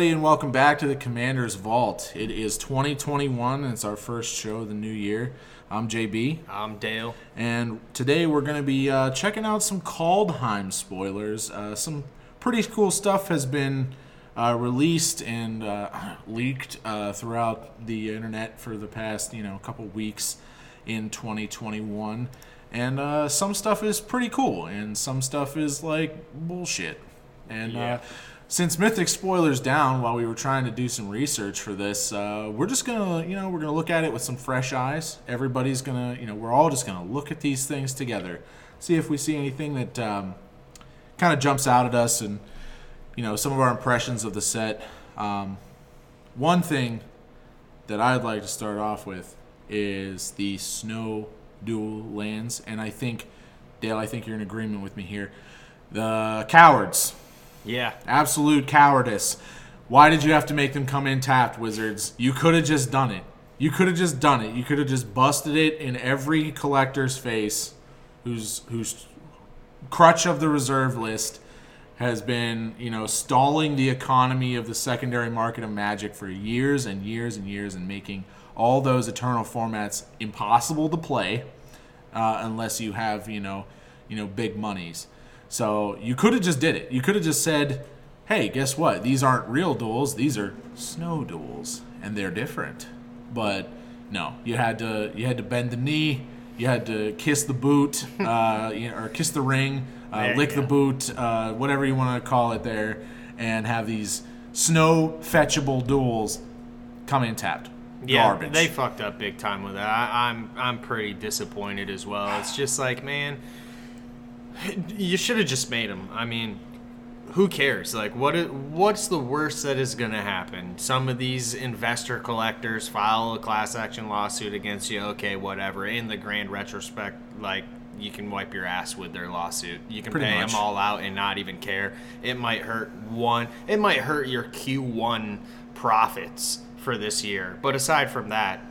everybody, and welcome back to the Commander's Vault. It is 2021, and it's our first show of the new year. I'm JB, I'm Dale. and today we're going to be uh, checking out some Kaldheim spoilers. Uh, some pretty cool stuff has been uh, released and uh, leaked uh, throughout the internet for the past, you know, couple weeks in 2021. And uh, some stuff is pretty cool, and some stuff is like bullshit. And Yeah. Since Mythic spoilers down while we were trying to do some research for this, uh, we're just gonna, you know, we're gonna look at it with some fresh eyes. Everybody's gonna, you know, we're all just gonna look at these things together, see if we see anything that um, kind of jumps out at us, and you know, some of our impressions of the set. Um, one thing that I'd like to start off with is the snow dual lands, and I think Dale, I think you're in agreement with me here. The cowards Yeah. absolute cowardice. Why did you have to make them come in tapped, Wizards? You could have just done it. You could have just done it. You could have just busted it in every collector's face whose whose crutch of the reserve list has been, you know, stalling the economy of the secondary market of Magic for years and years and years and making all those eternal formats impossible to play uh, unless you have, you know, you know, big monies. So you could have just did it. You could have just said, "Hey, guess what? These aren't real duals. These are snow duals, and they're different." But no, you had to you had to bend the knee. You had to kiss the boot, uh, you know, or kiss the ring, uh, lick the boot, uh, whatever you want to call it there, and have these snow fetchable duals come in tapped. Yeah, Garbage. they fucked up big time with that. I, I'm I'm pretty disappointed as well. It's just like, man, you should have just made them. I mean, who cares? Like, what? What's the worst that is gonna happen? Some of these investor collectors file a class action lawsuit against you. Okay, whatever. In the grand retrospect, like. You can wipe your ass with their lawsuit. You can Pretty pay much. them all out and not even care. It might hurt one. It might hurt your Q1 profits for this year. But aside from that,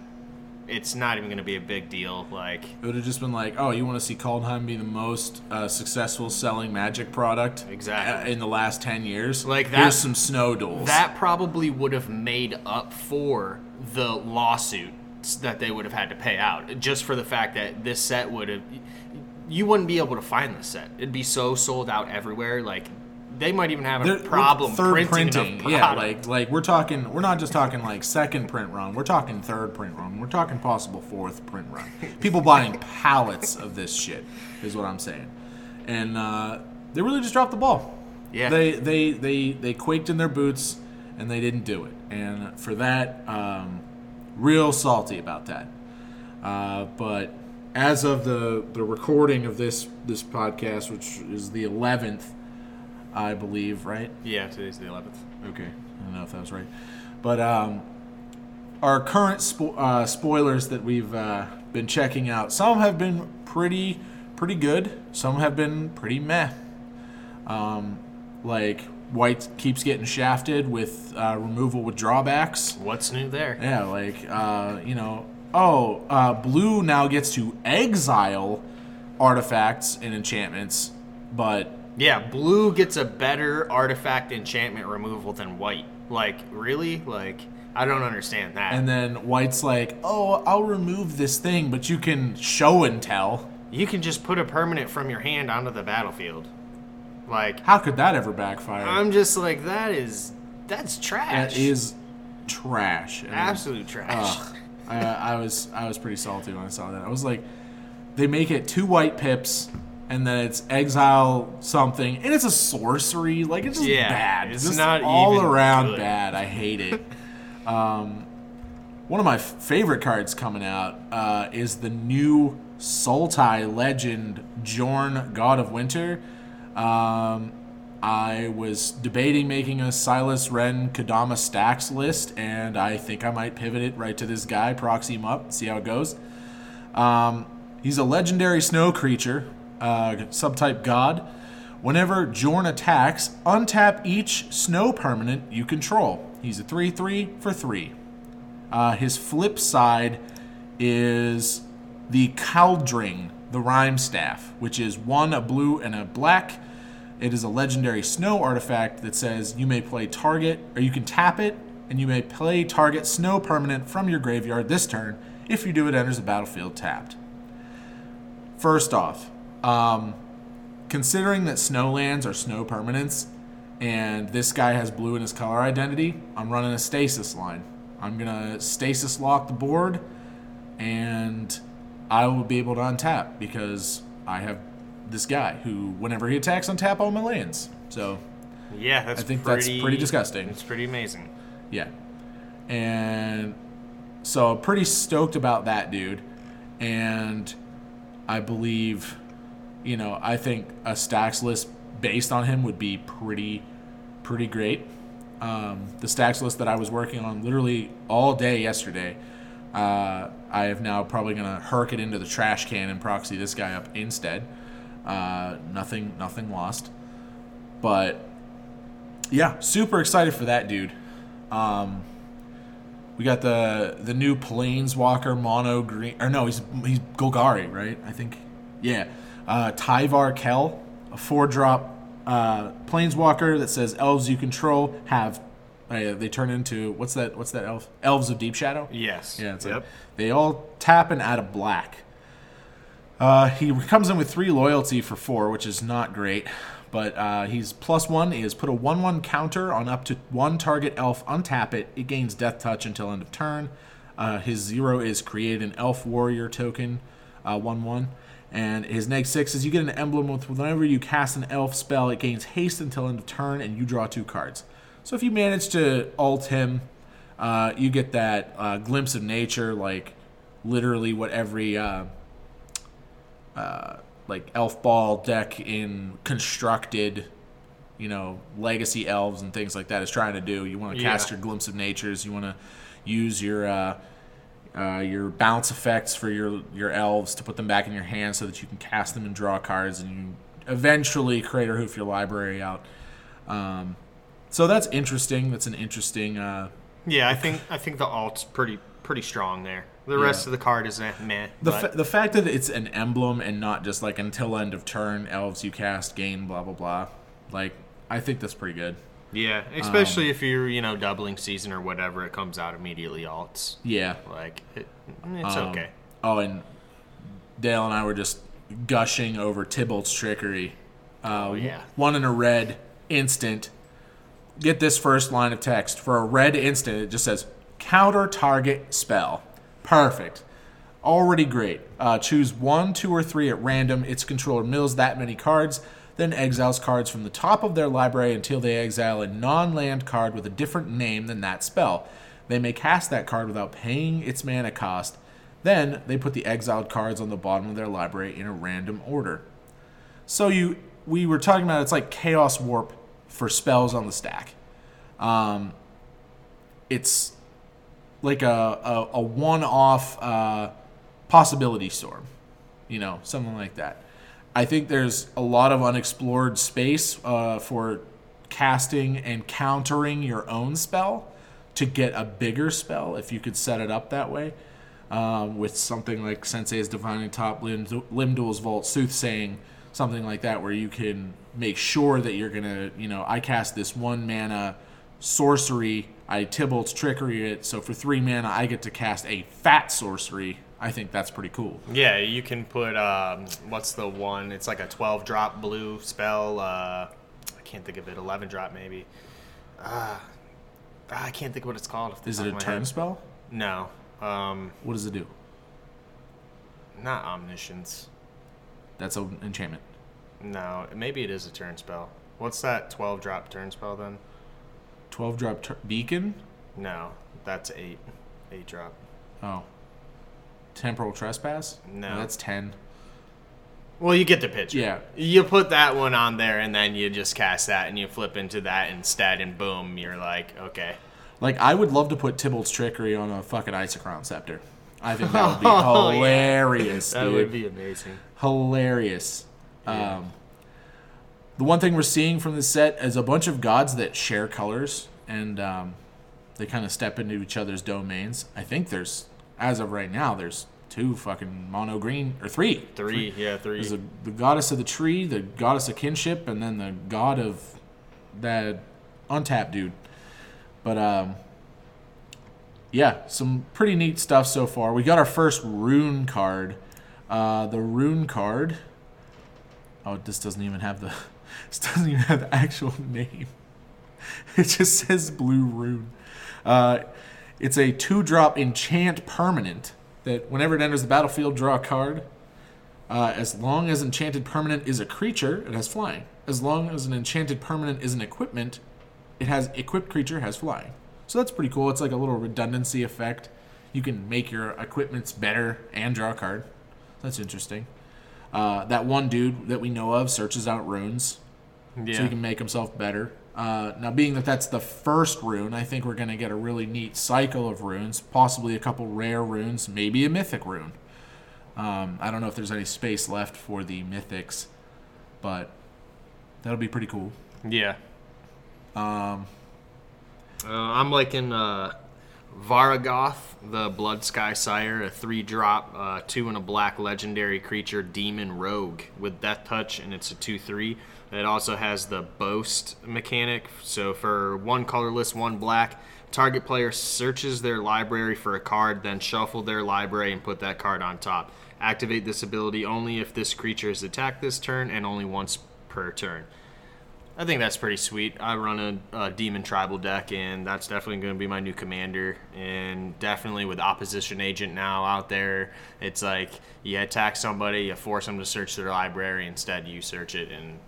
it's not even going to be a big deal. Like, It would have just been like, oh, you want to see Kaldheim be the most uh, successful selling Magic product Exactly. uh, in the last ten years? Like that- Here's some snow duals. that probably would have made up for the lawsuits that they would have had to pay out just for the fact that this set would have. You wouldn't be able to find this set. It'd be so sold out everywhere. Like, they might even have a They're- problem third printing, printing. Yeah, like like we're talking. We're not just talking like second print run. We're talking third print run. We're talking possible fourth print run. People buying pallets of this shit is what I'm saying, and uh, they really just dropped the ball. Yeah. They they they they quaked in their boots and they didn't do it, and for that, um, real salty about that. Uh, but as of the the recording of this this podcast, which is the 11th, I believe, right? yeah, today's the 11th. Okay, I don't know if that was right, but um, our current spo- uh, spoilers that we've uh, been checking out, some have been pretty pretty good. Some have been pretty meh. Um, like White keeps getting shafted with uh, removal with drawbacks. What's new there? Yeah, like uh, you know, oh, uh, blue now gets to exile artifacts and enchantments, but Yeah, blue gets a better artifact enchantment removal than white. Like, really? Like, I don't understand that. and then white's like, oh, I'll remove this thing, but you can show and tell. you can just put a permanent from your hand onto the battlefield. Like, How could that ever backfire? I'm just like, that is, that's trash. that is trash. And, absolute trash. ugh, I, I was I was pretty salty when I saw that. I was like, they make it two white pips. And then it's exile something, and it's a sorcery. Like it's just Yeah, bad. it's just not all around good. bad. I hate it. um, one of my favorite cards coming out uh, is the new Sultai Legend Jorn God of Winter. Um, I was debating making a Silas Renn Kadama stacks list, and I think I might pivot it right to this guy, proxy him up, see how it goes. Um, he's a legendary snow creature, uh, subtype god. Whenever Jorn attacks, untap each snow permanent you control. He's a 3 3 for 3. Uh, his flip side is the Kaldring, the Rimestaff, which is one a blue and a black. It is a legendary snow artifact that says you may play target, or you can tap it, and you may play target snow permanent from your graveyard this turn. If you do, it enters the battlefield tapped. First off, um, considering that snowlands are snow permanents, and this guy has blue in his color identity, I'm running a stasis line. I'm gonna stasis lock the board, and I will be able to untap because I have this guy who, whenever he attacks, untap all my lands. So Yeah, that's I think that's pretty disgusting. It's pretty amazing. yeah, and so pretty stoked about that dude, and I believe, you know, I think a stacks list based on him would be pretty, pretty great. Um, the stacks list that I was working on literally all day yesterday, uh, I have now probably gonna herk it into the trash can and proxy this guy up instead. Uh, nothing, nothing lost, but yeah, super excited for that dude. Um, we got the the new Planeswalker mono green, or no, he's he's Golgari, right? I think, yeah. Uh, Tyvar Kell, a four drop uh, Planeswalker that says elves you control have. Uh, they turn into what's that? What's that elf? Elves of Deep Shadow. Yes. Yeah, it's yep. like they all tap and add a black. Uh, he comes in with three loyalty for four, which is not great. But uh, he's plus one is put a one one counter on up to one target elf, untap it. It gains death touch until end of turn. Uh, his zero is create an elf warrior token, uh, one one. And his neg six is you get an emblem with whenever you cast an elf spell, it gains haste until end of turn, and you draw two cards. So if you manage to alt him, uh, you get that uh, glimpse of nature, like literally what every uh, uh, like elf ball deck in constructed, you know, legacy elves and things like that is trying to do. You want to cast Yeah. your glimpse of natures. You want to use your uh, your bounce effects for your your elves to put them back in your hand so that you can cast them and draw cards, and you eventually crater hoof your library out. Um, so that's interesting. That's an interesting. Uh, Yeah, I think I think the alt's pretty pretty strong there. The Yeah. rest of the card is eh, meh. The, fa- the fact that it's an emblem and not just like until end of turn, elves you cast gain blah blah blah. Like I think that's pretty good. Yeah, especially Um, if you're you know doubling season or whatever, it comes out immediately alts. Yeah. Like it, it's Um, okay. Oh, and Dale and I were just gushing over Tibalt's trickery. Uh, Oh, yeah. One in a red instant. Get this first line of text for a red instant. It just says counter target spell. Perfect. Already great. Uh, choose one, two, or three at random. Its controller mills that many cards, then exiles cards from the top of their library until they exile a non land card with a different name than that spell. They may cast that card without paying its mana cost. Then they put the exiled cards on the bottom of their library in a random order. So you, we were talking about it's like Chaos Warp for spells on the stack. Um, it's like a, a, a one-off uh, possibility storm, you know, something like that. I think there's a lot of unexplored space uh, for casting and countering your own spell to get a bigger spell if you could set it up that way. Um, with something like Sensei's Divining Top, Lim, Lim-Dûl's Vault, Soothsaying, something like that, where you can make sure that you're gonna, you know, I cast this one mana sorcery, I Tibalt's Trickery it, so for three mana I get to cast a fat sorcery. I think that's pretty cool. Yeah, you can put um, what's the one? It's like a twelve drop blue spell. Uh, I can't think of it. Eleven drop maybe. Ah, I can't think of what it's called. Is it a turn head. spell? No, um, What does it do? not omniscience. That's an enchantment. No, maybe it is a turn spell. What's that twelve drop turn spell then? 12 drop tur- beacon? No, that's eight. Eight drop. Oh. Temporal trespass? No. that's 10. Well, you get the picture. Yeah. You put that one on there, and then you just cast that, and you flip into that instead, and boom, you're like, okay. Like, I would love to put Tibalt's Trickery on a fucking Isochron Scepter. I think that would be Oh, yeah. hilarious, That dude. would be amazing. hilarious. Yeah. Um, the one thing we're seeing from this set is a bunch of gods that share colors and um, they kind of step into each other's domains. I think there's, as of right now, there's two fucking mono green or three. Three, yeah, three. There's a, the goddess of the tree, the goddess of kinship, and then the god of that untapped dude. But um, yeah, some pretty neat stuff so far. We got our first rune card. Uh, the rune card. Oh, this doesn't even have the. This doesn't even have the actual name. It just says blue rune. Uh, it's a two-drop enchant permanent that whenever it enters the battlefield, draw a card. Uh, as long as enchanted permanent is a creature, it has flying. As long as an enchanted permanent is an equipment, it has equipped creature has flying. So that's pretty cool. It's like a little redundancy effect. You can make your equipments better and draw a card. That's interesting. Uh, that one dude that we know of searches out runes, yeah. so he can make himself better. Uh, now, being that that's the first rune, I think we're going to get a really neat cycle of runes, possibly a couple rare runes, maybe a mythic rune. Um, I don't know if there's any space left for the mythics, but that'll be pretty cool. yeah. Um, Uh, I'm liking uh, Varragoth, the Bloodsky Sire, a three drop, uh, two and a black legendary creature, Demon Rogue with Death Touch, and it's a 2 3. It also has the Boast mechanic. So for one colorless, one black, target player searches their library for a card, then shuffle their library and put that card on top. Activate this ability only if this creature is attacked this turn and only once per turn. I think that's pretty sweet. I run a, a demon tribal deck, and that's definitely going to be my new commander. And definitely with opposition agent now out there, it's like you attack somebody, you force them to search their library. Instead, you search it and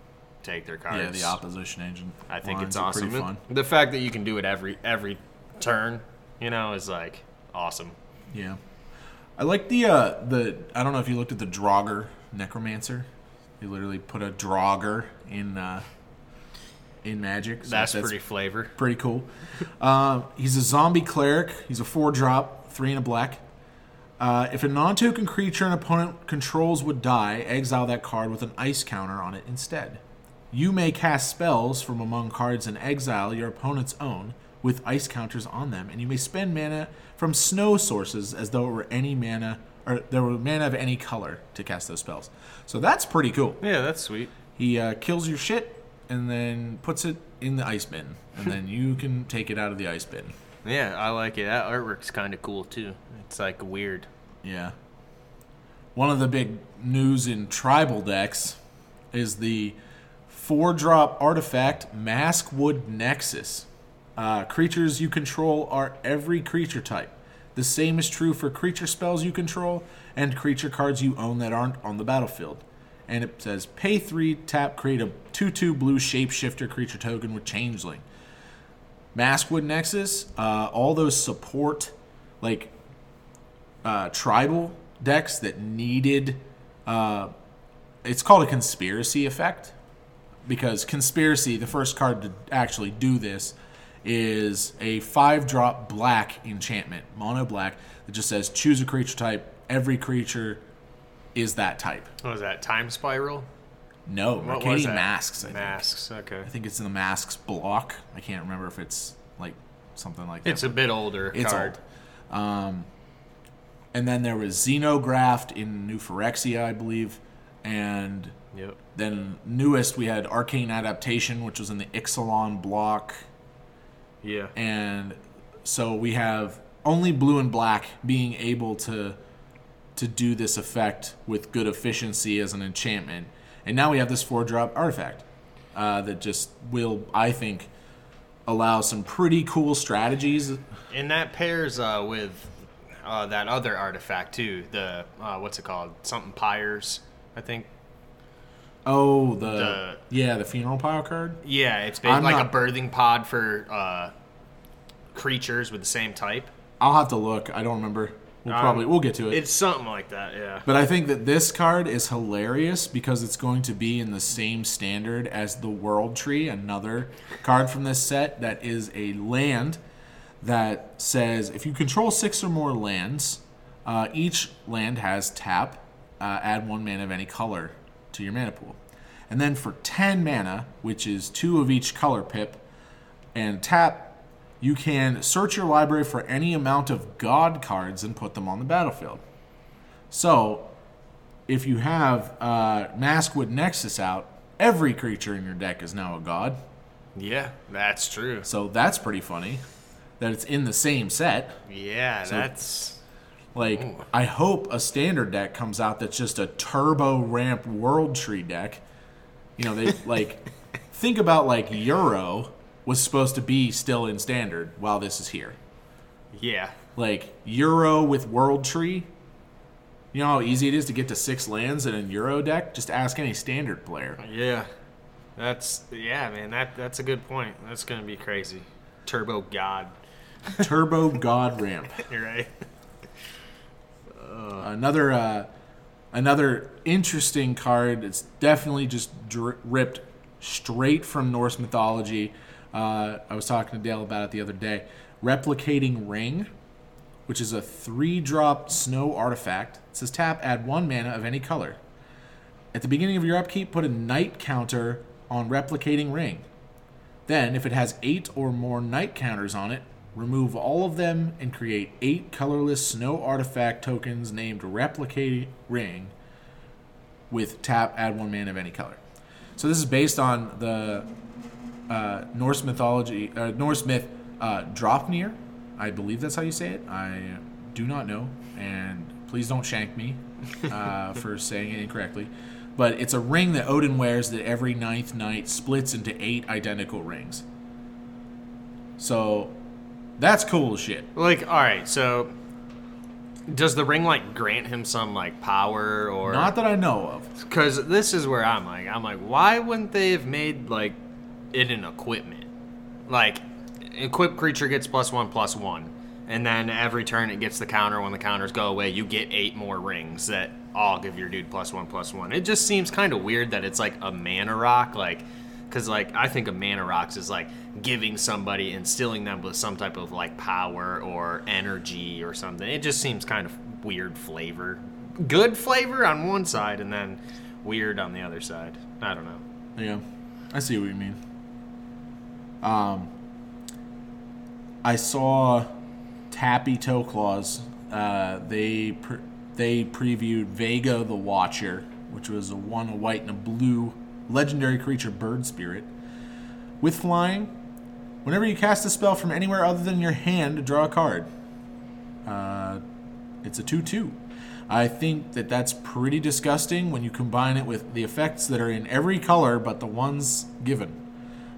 take their cards. yeah, the opposition agent. I think it's awesome. Fun. The fact that you can do it every every turn, you know, is like awesome. Yeah, I like the uh, the. I don't know if you looked at the Draugr Necromancer. You literally put a Draugr in uh, in Magic. so That's, pretty flavor. pretty cool. Uh, he's a zombie cleric. He's a four drop, three and a black. Uh, if a non token creature an opponent controls would die, exile that card with an ice counter on it instead. You may cast spells from among cards in exile your opponent's own with ice counters on them, and you may spend mana from snow sources as though it were any mana or there were mana of any color to cast those spells. So that's pretty cool. Yeah, that's sweet. He uh, kills your shit and then puts it in the ice bin, and then you can take it out of the ice bin. Yeah, I like it. That artwork's kind of cool too. It's like weird. Yeah. One of the big news in tribal decks is the four drop artifact Maskwood Nexus. Uh, creatures you control are every creature type. The same is true for creature spells you control and creature cards you own that aren't on the battlefield. And it says pay three, tap, create a 2 2 blue shapeshifter creature token with Changeling. Maskwood Nexus, uh, all those support like uh, tribal decks that needed. Uh, it's called a conspiracy effect because conspiracy, the first card to actually do this, is a five drop black enchantment, mono black, that just says choose a creature type. Every creature is that type. What was that? Time Spiral? No, What was Mercadian that? Masks. I think. Masks. Okay. I think it's in the masks block. I can't remember if it's like something like that. It's a bit older It's card. old. Um, and then there was Xenograft in New Phyrexia, I believe. And Yep. then newest, we had Arcane Adaptation, which was in the Ixalan block. Yeah. And so we have only blue and black being able to to do this effect with good efficiency as an enchantment. And now we have this four drop artifact uh, that just will, I think, allow some pretty cool strategies And that pairs uh, with uh, that other artifact too. The uh, what's it called? Something pyres, I think. Oh, the, The- yeah, the funeral pile card. Yeah, it's I'm like not- a birthing pod for uh, creatures with the same type. I'll have to look. I don't remember. We'll Um, probably we'll get to it. It's something like that. Yeah. But I think that this card is hilarious because it's going to be in the same standard as the World Tree, another card from this set that is a land that says if you control six or more lands, uh, each land has tap, uh, add one mana of any color to your mana pool. And then for 10 mana, which is two of each color pip, and tap, you can search your library for any amount of god cards and put them on the battlefield. So, if you have uh, Maskwood Nexus out, every creature in your deck is now a god. Yeah, that's true. So that's pretty funny that it's in the same set. Yeah, that's Like, Ooh. I hope a standard deck comes out that's just a turbo ramp world tree deck. You know, they like think about like Uro was supposed to be still in standard while this is here. yeah. Like Uro with world tree. You know how easy it is to get to six lands in a Uro deck? Just ask any standard player. Yeah. That's yeah, man. That that's a good point. That's gonna be crazy. Turbo God, Turbo God ramp. You're right? Another uh, another interesting card. It's definitely just dri- ripped straight from Norse mythology. Uh, I was talking to Dale about it the other day. Replicating Ring, which is a three-drop snow artifact. It says tap, add one mana of any color. At the beginning of your upkeep, put a night counter on Replicating Ring. Then, if it has eight or more night counters on it, remove all of them and create eight colorless snow artifact tokens named Replicating Ring with tap, add one man of any color. So this is based on the uh, Norse mythology, uh, Norse myth uh, Draupnir. I believe that's how you say it. I do not know, and please don't shank me uh, for saying it incorrectly. But it's a ring that Odin wears that every ninth night splits into eight identical rings. So that's cool as shit. Like, all right. So, does the ring like grant him some like power or Not that I know of. Because this is where I'm like, I'm like, why wouldn't they have made like it an equipment? Like, equipped creature gets plus one plus one, and then every turn it gets the counter. When the counters go away, you get eight more rings that all give your dude plus one plus one. It just seems kind of weird that it's like a mana rock, like. Because like I think of mana rocks is like giving somebody, instilling them with some type of like power or energy or something. It just seems kind of weird flavor good flavor on one side and then weird on the other side. I don't know. Yeah, I see what you mean. Um, I saw Tappy Toe Claws. Uh, they pre- they previewed Vega the Watcher, which was a one, a white, and a blue legendary creature bird spirit with flying. Whenever you cast a spell from anywhere other than your hand, draw a card. Uh, it's a 2 2. I think that that's pretty disgusting when you combine it with the effects that are in every color but the ones given.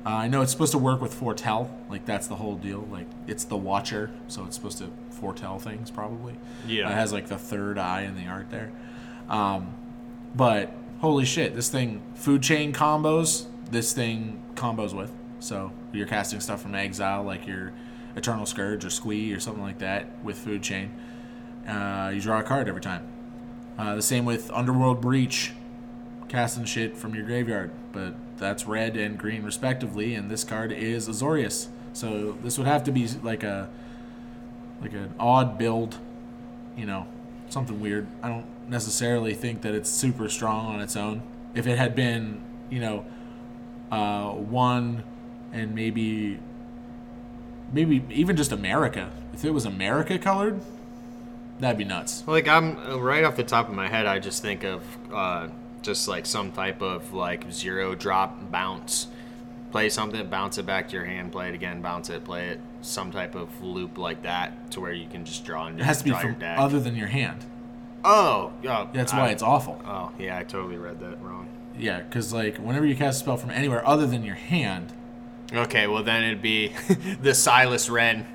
Uh, I know it's supposed to work with foretell, like that's the whole deal. Like it's the Watcher, so it's supposed to foretell things probably. Yeah. it has like the third eye in the art there. Um, but holy shit, this thing food chain combos. This thing combos with. So you're casting stuff from exile, like your Eternal Scourge or Squee or something like that, with food chain. Uh, you draw a card every time. Uh, the same with Underworld Breach, casting shit from your graveyard, but that's red and green respectively, and this card is Azorius. So this would have to be like a like an odd build, you know, something weird. I don't necessarily think that it's super strong on its own. If it had been, you know, uh, one and maybe maybe even just America. If it was America colored, that'd be nuts. Like I'm uh, right off the top of my head, I just think of uh, just like some type of like zero drop bounce. Play something, bounce it back to your hand, play it again, bounce it, play it. Some type of loop like that to where you can just draw and It has to be from other than your hand. oh, oh, That's I- why it's awful. Oh yeah, I totally read that wrong. Yeah, because like whenever you cast a spell from anywhere other than your hand, Okay, well then it'd be the Silas Renn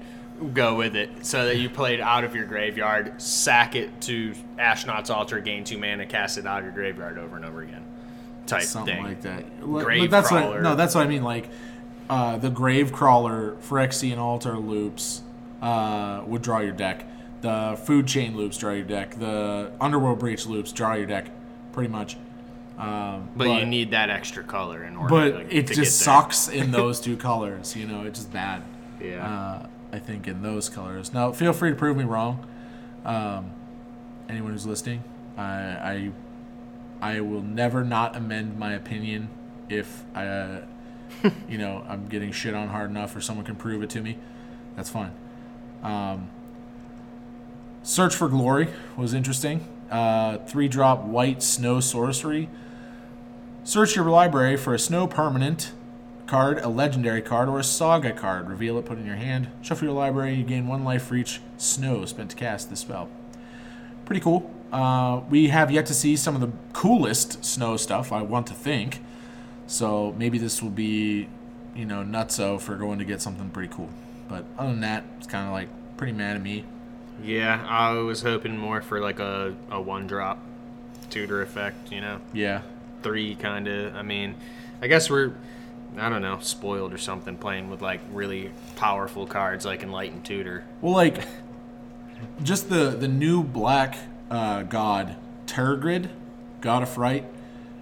go with it. So that you played out of your graveyard, sack it to Ashnod's altar, gain two mana, cast it out of your graveyard over and over again. Type something thing. like that. Grave that's crawler. what no, that's what I mean. Like uh, the grave crawler, Phyrexian altar loops uh, would draw your deck. The food chain loops draw your deck. The underworld breach loops draw your deck, pretty much. Um, But, you need that extra color in order but to, it just sucks in those two colors. You know, it's just bad. Yeah. Uh, I think in those colors. Now, feel free to prove me wrong. Um, anyone who's listening, I, I, I will never not amend my opinion if I, uh, you know, I'm getting shit on hard enough, or someone can prove it to me. That's fine. Um, Search for Glory was interesting. uh, three drop white snow sorcery. Search your library for a snow permanent card, a legendary card, or a saga card. Reveal it, put it in your hand. Shuffle your library. You gain one life for each snow spent to cast this spell. Pretty cool. Uh, we have yet to see some of the coolest snow stuff, I want to think. So maybe this will be, you know, nutso for going to get something pretty cool. But other than that, it's kind of like pretty mad at me. Yeah, I was hoping more for like a, a one drop tutor effect, you know? Yeah. Three kind of. I mean, I guess we're, I don't know, spoiled or something playing with like really powerful cards like Enlightened Tutor. Well, like, just the the new black uh, god Tergrid, God of Fright.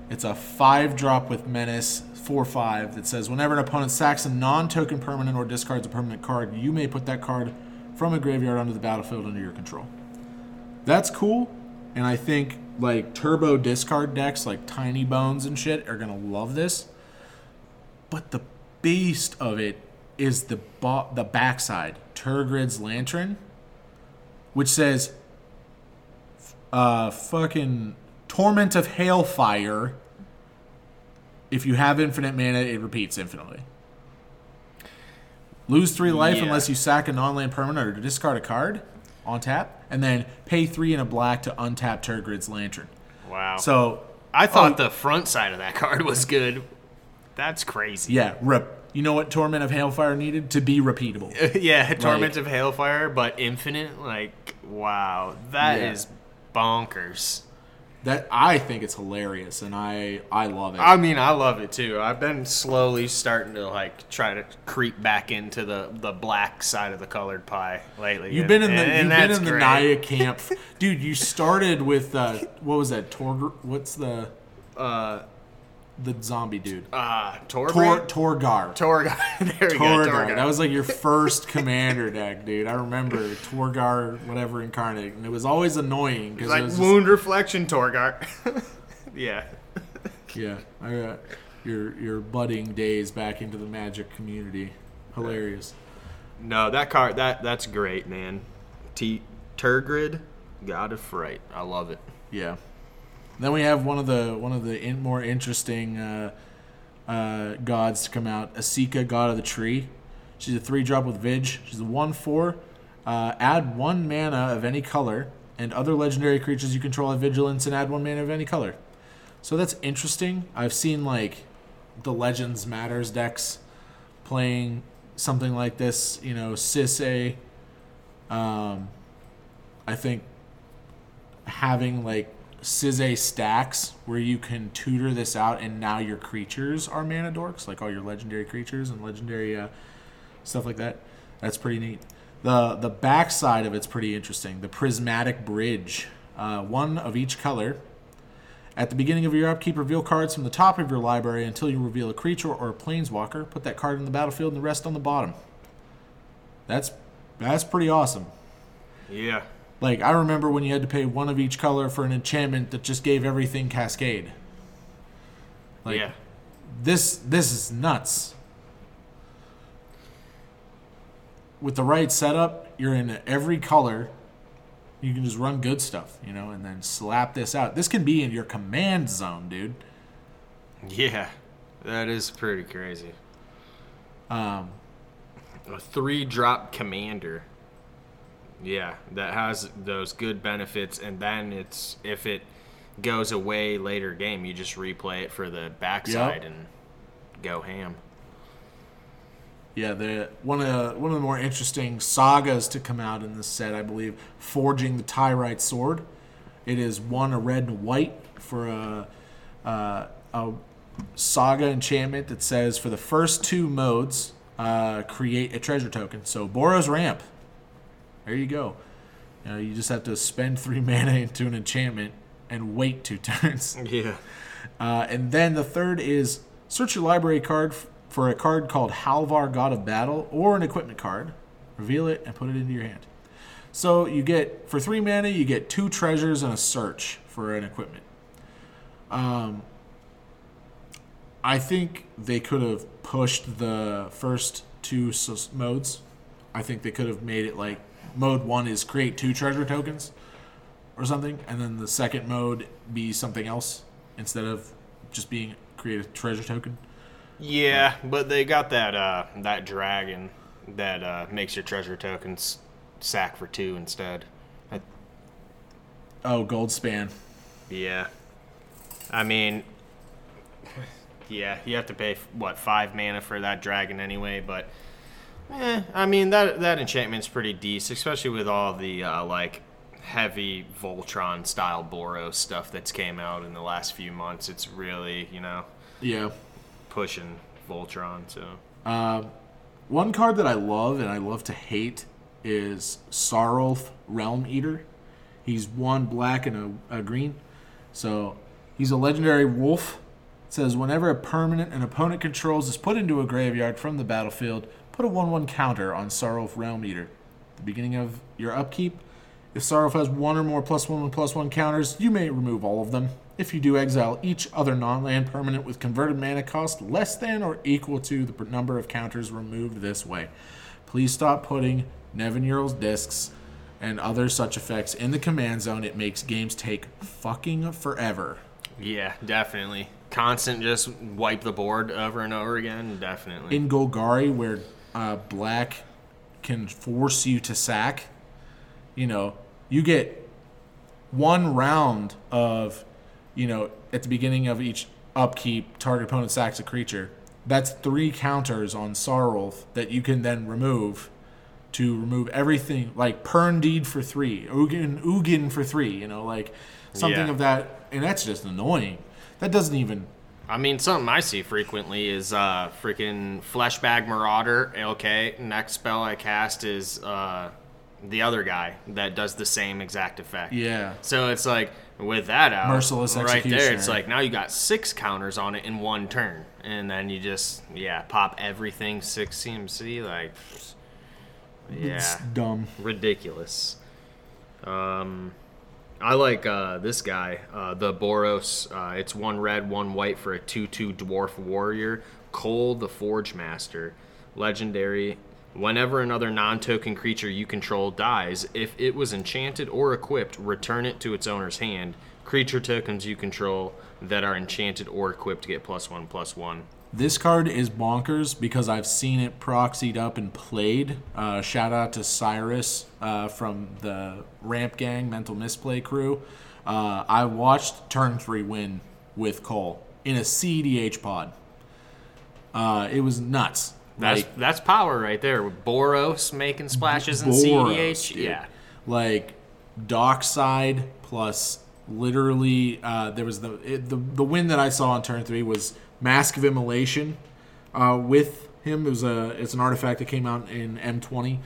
It's a five drop with menace, four five that says whenever an opponent sacks a non-token permanent or discards a permanent card, you may put that card from a graveyard onto the battlefield under your control. That's cool, and I think like turbo discard decks like Tiny Bones and shit are gonna love this. But the beast of it is the bo- the backside, Tergrid's Lantern, which says uh fucking torment of hailfire. If you have infinite mana, it repeats infinitely. Lose three life Yeah. unless you sack a non-land permanent or discard a card on tap, and then pay three in a black to untap Tergrid's Lantern. Wow. So I thought Oh. the front side of that card was good. That's crazy. yeah, rep. You know what Torment of Hailfire needed to be repeatable. yeah, Torment of Hailfire, but infinite. Like, wow, that is Yeah. bonkers. That I think it's hilarious, and I I love it. I mean, I love it too. I've been slowly starting to like try to creep back into the the black side of the colored pie lately. You've been in the and- and you've been that's in the. Naya camp, dude. You started with uh, what was that? Tor? What's the uh, the zombie dude? Uh, Tor Torbrand? Torgaar. Torgaar. there we go. Torgaar. Torgaar. That was like your first commander deck, dude. I remember Torgaar, whatever incarnate, and it was always annoying because like it was just, wound reflection Torgaar. yeah. yeah. I got your your budding days back into the Magic community. Hilarious. No, that card that that's great, man. T Tergrid, God of Fright. I love it. Yeah. Then we have one of the one of the in, more interesting uh, uh, gods to come out, Esika, God of the Tree. She's a three drop with Vig. She's a one four. Uh, add one mana of any color, and other legendary creatures you control have vigilance, and add one mana of any color. So that's interesting. I've seen like the Legends Matters decks playing something like this. You know, Sisay. Um, I think having like Sisay stacks where you can tutor this out and now your creatures are mana dorks, like all your legendary creatures and legendary uh, stuff like that. That's pretty neat. The the backside of it's pretty interesting. The prismatic bridge, uh, one of each color. At the beginning of your upkeep, reveal cards from the top of your library until you reveal a creature or a planeswalker. Put that card in the battlefield and the rest on the bottom. That's that's pretty awesome. Yeah. Like I remember when you had to pay one of each color for an enchantment that just gave everything cascade. Like yeah. this this is nuts. With the right setup, you're in every color. You can just run good stuff, you know, and then slap this out. This can be in your command zone, dude. Yeah. That is pretty crazy. Um, A three drop commander. Yeah, that has those good benefits, and then it's if it goes away later game, you just replay it for the backside and go ham. Yeah, the one of the, one of the more interesting sagas to come out in this set, I believe, forging the Tyrite sword. It is one a red and white for a, a, a saga enchantment that says for the first two modes, uh, create a treasure token. So Boros Ramp. There you go. You, know, you just have to spend three mana into an enchantment and wait two turns. Yeah. Uh, and then the third is search your library card f- for a card called Halvar, God of Battle, or an equipment card. Reveal it and put it into your hand. So you get for three mana, you get two treasures and a search for an equipment. Um, I think they could have pushed the first two s- modes. I think they could have made it like mode one is create two treasure tokens, or something, and then the second mode be something else instead of just being create a treasure token. Yeah, but they got that uh, that dragon that uh, makes your treasure tokens sack for two instead. I, Oh, Goldspan. yeah, I mean, yeah, you have to pay what five mana for that dragon anyway. But, eh, I mean that that enchantment's pretty decent, especially with all the uh, like heavy Voltron style Boros stuff that's came out in the last few months. It's really you know Yeah. pushing Voltron. So One card that I love and I love to hate is Sarulf Realm Eater. He's one black and a, a green. So he's a legendary wolf. It says whenever a permanent an opponent controls is put into a graveyard from the battlefield, put a 1 1 counter on Sarulf Realm Eater. At the beginning of your upkeep, if Sarulf has one or more plus one and plus one counters, you may remove all of them. If you do, exile each other non land permanent with converted mana cost less than or equal to the number of counters removed this way. Please stop putting Nevinyrral's Disks and other such effects in the command zone. It makes games take fucking forever. Yeah, definitely. Constant, just wipe the board over and over again. Definitely. In Golgari, where uh, black can force you to sack, you know, you get one round of, you know, at the beginning of each upkeep, target opponent sacks a creature. That's three counters on Sarulf that you can then remove to remove everything, like Pern Deed for three, Ugin, Ugin for three, you know, like something Yeah. of that. And that's just annoying. That doesn't even. I mean, something I see frequently is uh, freaking Fleshbag Marauder. Okay, next spell I cast is uh, the other guy that does the same exact effect. Yeah. So it's like with that out, Merciless right there. It's like now you got six counters on it in one turn, and then you just yeah pop everything six CMC like yeah It's dumb. ridiculous. Um, I like uh, this guy, uh, the Boros. Uh, it's one red, one white for a two-two dwarf warrior. Koll, the Forgemaster, legendary. Whenever another non-token creature you control dies, if it was enchanted or equipped, return it to its owner's hand. Creature tokens you control that are enchanted or equipped get plus one, plus one. This card is bonkers because I've seen it proxied up and played. Uh, shout out to Cyrus uh, from the Ramp Gang Mental Misplay crew. Uh, I watched turn three win with Koll in a CDH pod. Uh, it was nuts. That's Like, that's power right there. Boros making splashes in Boros, CEH. dude. Yeah. like dockside plus literally uh, there was the, it, the the win that I saw on turn three was Mask of Immolation uh, with him. It was a it's an artifact that came out in M20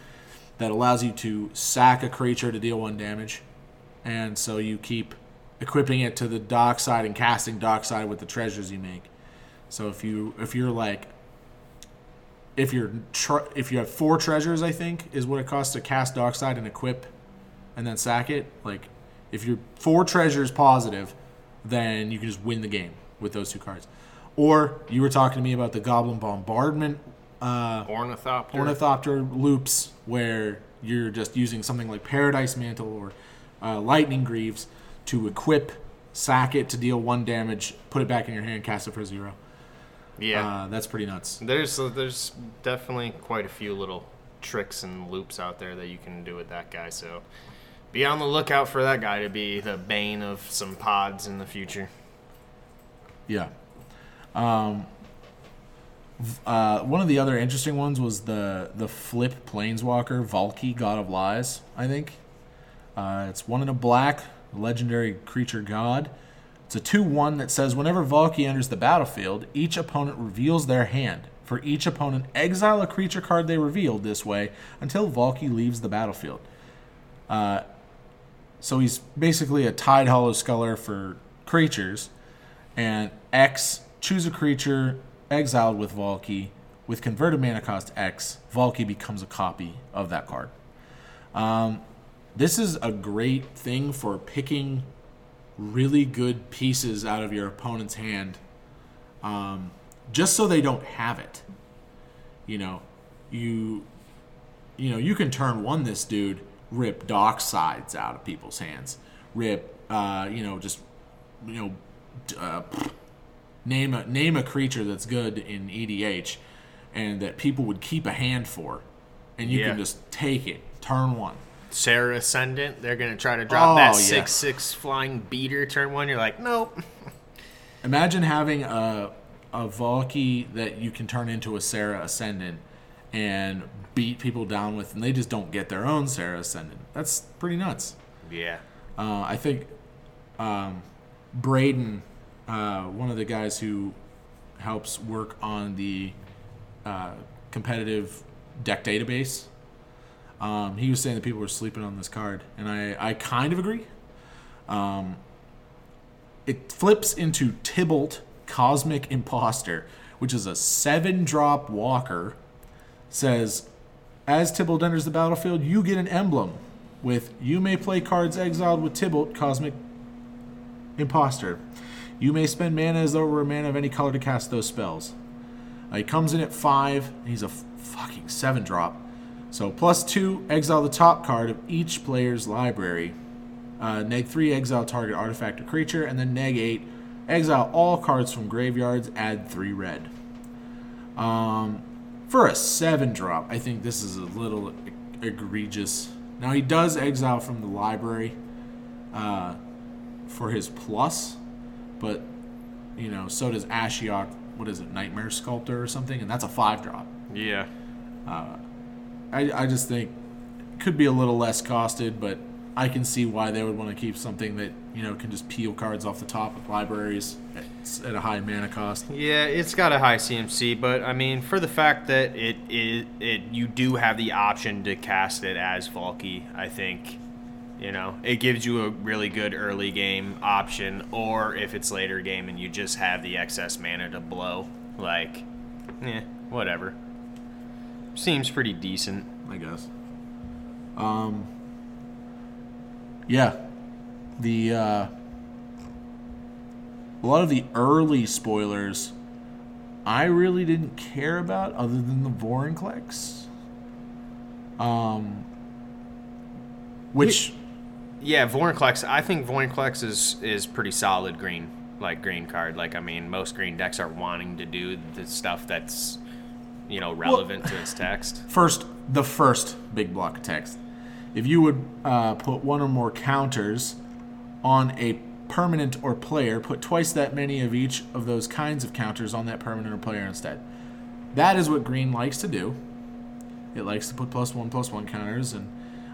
that allows you to sack a creature to deal one damage, and so you keep equipping it to the dark dockside and casting dark dockside with the treasures you make. So if you if you're like if you're tr- if you have four treasures, I think is what it costs to cast dark Dockside and equip, and then sack it. Like if you're four treasures positive, then you can just win the game with those two cards. Or you were talking to me about the Goblin Bombardment uh, Ornithopter. Ornithopter loops, where you're just using something like Paradise Mantle or uh, Lightning Greaves to equip, sack it to deal one damage, put it back in your hand, cast it for zero. yeah. Uh, that's pretty nuts. there's there's definitely quite a few little tricks and loops out there that you can do with that guy. So be on the lookout for that guy to be the bane of some pods in the future. Yeah. Um, uh, one of the other interesting ones was the the flip planeswalker Valki, God of Lies. I think uh, it's one in a black legendary creature god. It's a two one that says whenever Valki enters the battlefield, each opponent reveals their hand. For each opponent, exile a creature card they revealed this way until Valki leaves the battlefield. Uh, so he's basically a Tide Hollow Sculler for creatures and X, choose a creature exiled with Valki. With converted mana cost X, Valki becomes a copy of that card. Um, this is a great thing for picking really good pieces out of your opponent's hand, um, just so they don't have it. You know, you, you know, you can turn one this dude, rip dock sides out of people's hands, rip, uh, you know, just you know, uh, name a name a creature that's good in EDH, and that people would keep a hand for, and you Yeah. can just take it turn one. Serra Ascendant, they're gonna try to drop Oh, that yeah. six six flying beater turn one. You're like, nope. Imagine having a a Valki that you can turn into a Serra Ascendant and beat people down with, and they just don't get their own Serra Ascendant. That's pretty nuts. Yeah. Uh, I think um, Braden, uh, one of the guys who helps work on the uh, competitive deck database, um, he was saying that people were sleeping on this card, and I, I kind of agree. Um, it flips into Tibalt Cosmic Impostor, which is a seven drop walker. Says, as Tibalt enters the battlefield, you get an emblem with you may play cards exiled with Tibalt Cosmic Impostor. You may spend mana as though it were a mana of any color to cast those spells. Uh, he comes in at five. He's a f- fucking seven drop. So plus two, exile the top card of each player's library. Uh, neg three, exile target artifact or creature, and then neg eight, exile all cards from graveyards. Add three red. Um, for a seven drop, I think this is a little e- egregious. Now he does exile from the library uh, for his plus, but you know so does Ashiok. What is it, Nightmare Sculptor or something? And that's a five drop. Yeah. Uh, I, I just think could be a little less costed, but I can see why they would want to keep something that you know can just peel cards off the top of libraries at, at a high mana cost. Yeah, it's got a high CMC, but I mean, for the fact that it it, it you do have the option to cast it as Valki, I think, you know, it gives you a really good early game option. Or if it's later game and you just have the excess mana to blow, like, eh, whatever. Seems pretty decent. I guess. Um. Yeah, the uh, a lot of the early spoilers, I really didn't care about, other than the Vorinclex. Um. Which Yeah, Vorinclex. I think Vorinclex is is pretty solid green, like green card. Like I mean, most green decks are wanting to do the stuff that's, you know, relevant to its text. First, the first big block of text. If you would uh, put one or more counters on a permanent or player, put twice that many of each of those kinds of counters on that permanent or player instead. That is what green likes to do. It likes to put plus one, plus one counters, and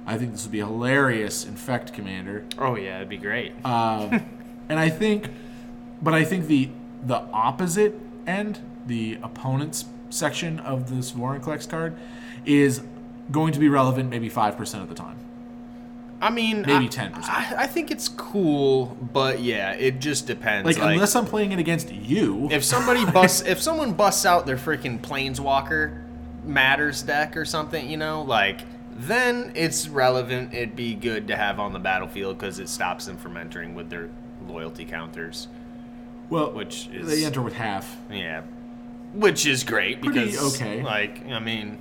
I think this would be hilarious in Fect Commander. Oh yeah, it'd be great. Um, and I think, but I think the the opposite end, the opponent's section of this Vorinclex card, is going to be relevant maybe five percent of the time. I mean, maybe 10%. I, I think it's cool, but yeah, it just depends. Like, Like, unless I'm playing it against you, if somebody busts, if someone busts out their freaking Planeswalker Matters deck or something, you know, like then it's relevant. It'd be good to have on the battlefield because it stops them from entering with their loyalty counters. well, which is- they enter with half. Yeah, which is great Pretty because okay. Like, I mean,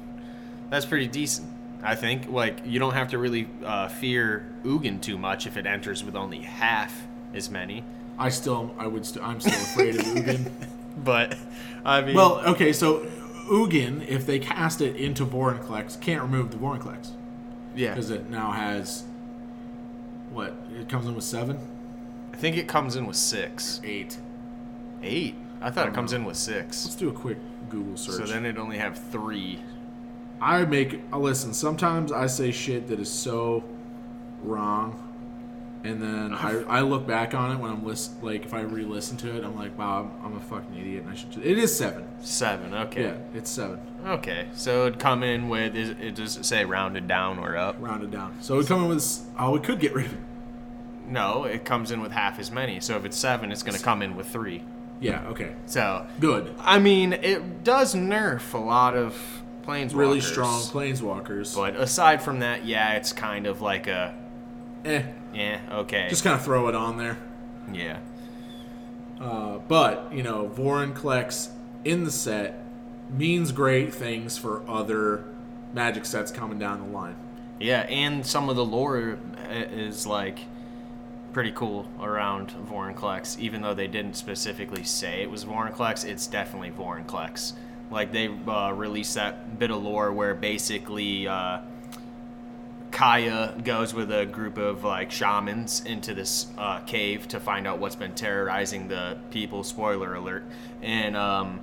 that's pretty decent. I think like you don't have to really uh, fear Ugin too much if it enters with only half as many. I still, I would, st- I'm still afraid of Ugin. But I mean, Well, okay, so Ugin, if they cast it into Vorinclex, can't remove the Vorinclex yeah, because it now has what? It comes in with seven, I think it comes in with six, eight. eight. I thought it comes know. in with six. Let's do a quick Google search. So then it'd only have three. I make uh, listen. Sometimes I say shit that is so wrong, and then I, I look back on it when I'm list like if I re-listen to it, I'm like, wow, I'm, I'm a fucking idiot, and I should. It is seven. Seven. Okay. Yeah, it's seven, Okay. So it'd come in with. Is it does it say rounded down or up? rounded down. So it'd come in with. Oh, we could get rid of it. No, it comes in with half as many. So if it's seven, it's going to come in with three. Yeah. Okay. So Good. I mean, it does nerf a lot of planeswalkers. Really strong planeswalkers. But aside from that, yeah, it's kind of like a eh, yeah, okay, just kind of throw it on there. yeah, Uh, but you know, Vorinclex in the set means great things for other Magic sets coming down the line. yeah, and some of the lore uh, is like pretty cool around Vorinclex. Even though they didn't specifically say it was Vorinclex, it's definitely Vorinclex. Like they uh, released that bit of lore where basically uh, Kaya goes with a group of like shamans into this uh, cave to find out what's been terrorizing the people. Spoiler alert! And um,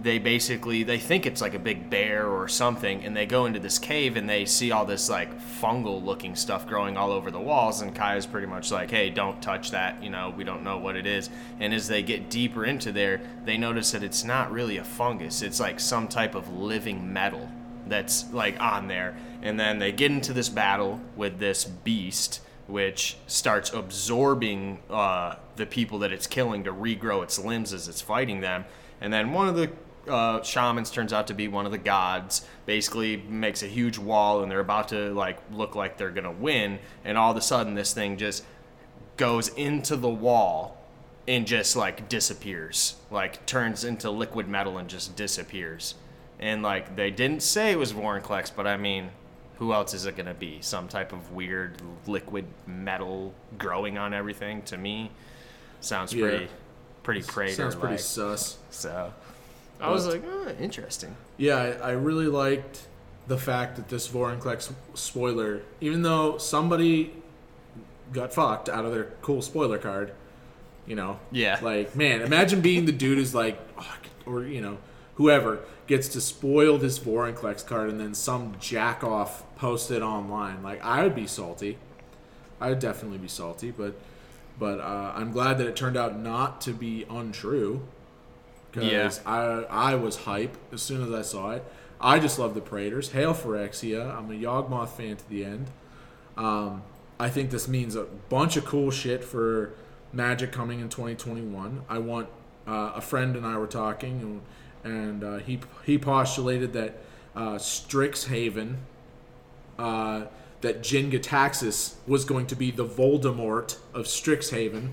they basically they think it's like a big bear or something and they go into this cave and they see all this like fungal looking stuff growing all over the walls and Kaya's pretty much like hey don't touch that you know we don't know what it is and as they get deeper into there they notice that it's not really a fungus it's like some type of living metal that's like on there and then they get into this battle with this beast which starts absorbing uh, the people that it's killing to regrow its limbs as it's fighting them and then one of the uh, shamans turns out to be one of the gods. Basically, makes a huge wall, and they're about to like look like they're gonna win. And all of a sudden, this thing just goes into the wall and just like disappears, like turns into liquid metal and just disappears. And like they didn't say it was Vorinclex, but I mean, who else is it gonna be? Some type of weird liquid metal growing on everything. To me, sounds Yeah. pretty, pretty Praetor. Sounds pretty sus. So I was like, oh, interesting. Yeah, I, I really liked the fact that this Vorinclex spoiler, even though somebody got fucked out of their cool spoiler card, you know. Yeah. Like, man, imagine being the dude who's like, oh, or you know, whoever gets to spoil this Vorinclex card and then some jack off post it online. Like, I would be salty. I would definitely be salty, but but uh, I'm glad that it turned out not to be untrue. Because Yeah. I I was hype as soon as I saw it. I just love the Praetors. Hail Phyrexia. I'm a Yawgmoth fan to the end. Um, I think this means a bunch of cool shit for Magic coming in 2021. I want uh, a friend and I were talking, and, and uh, he he postulated that uh, Strixhaven, uh, that Jin-Gitaxias was going to be the Voldemort of Strixhaven,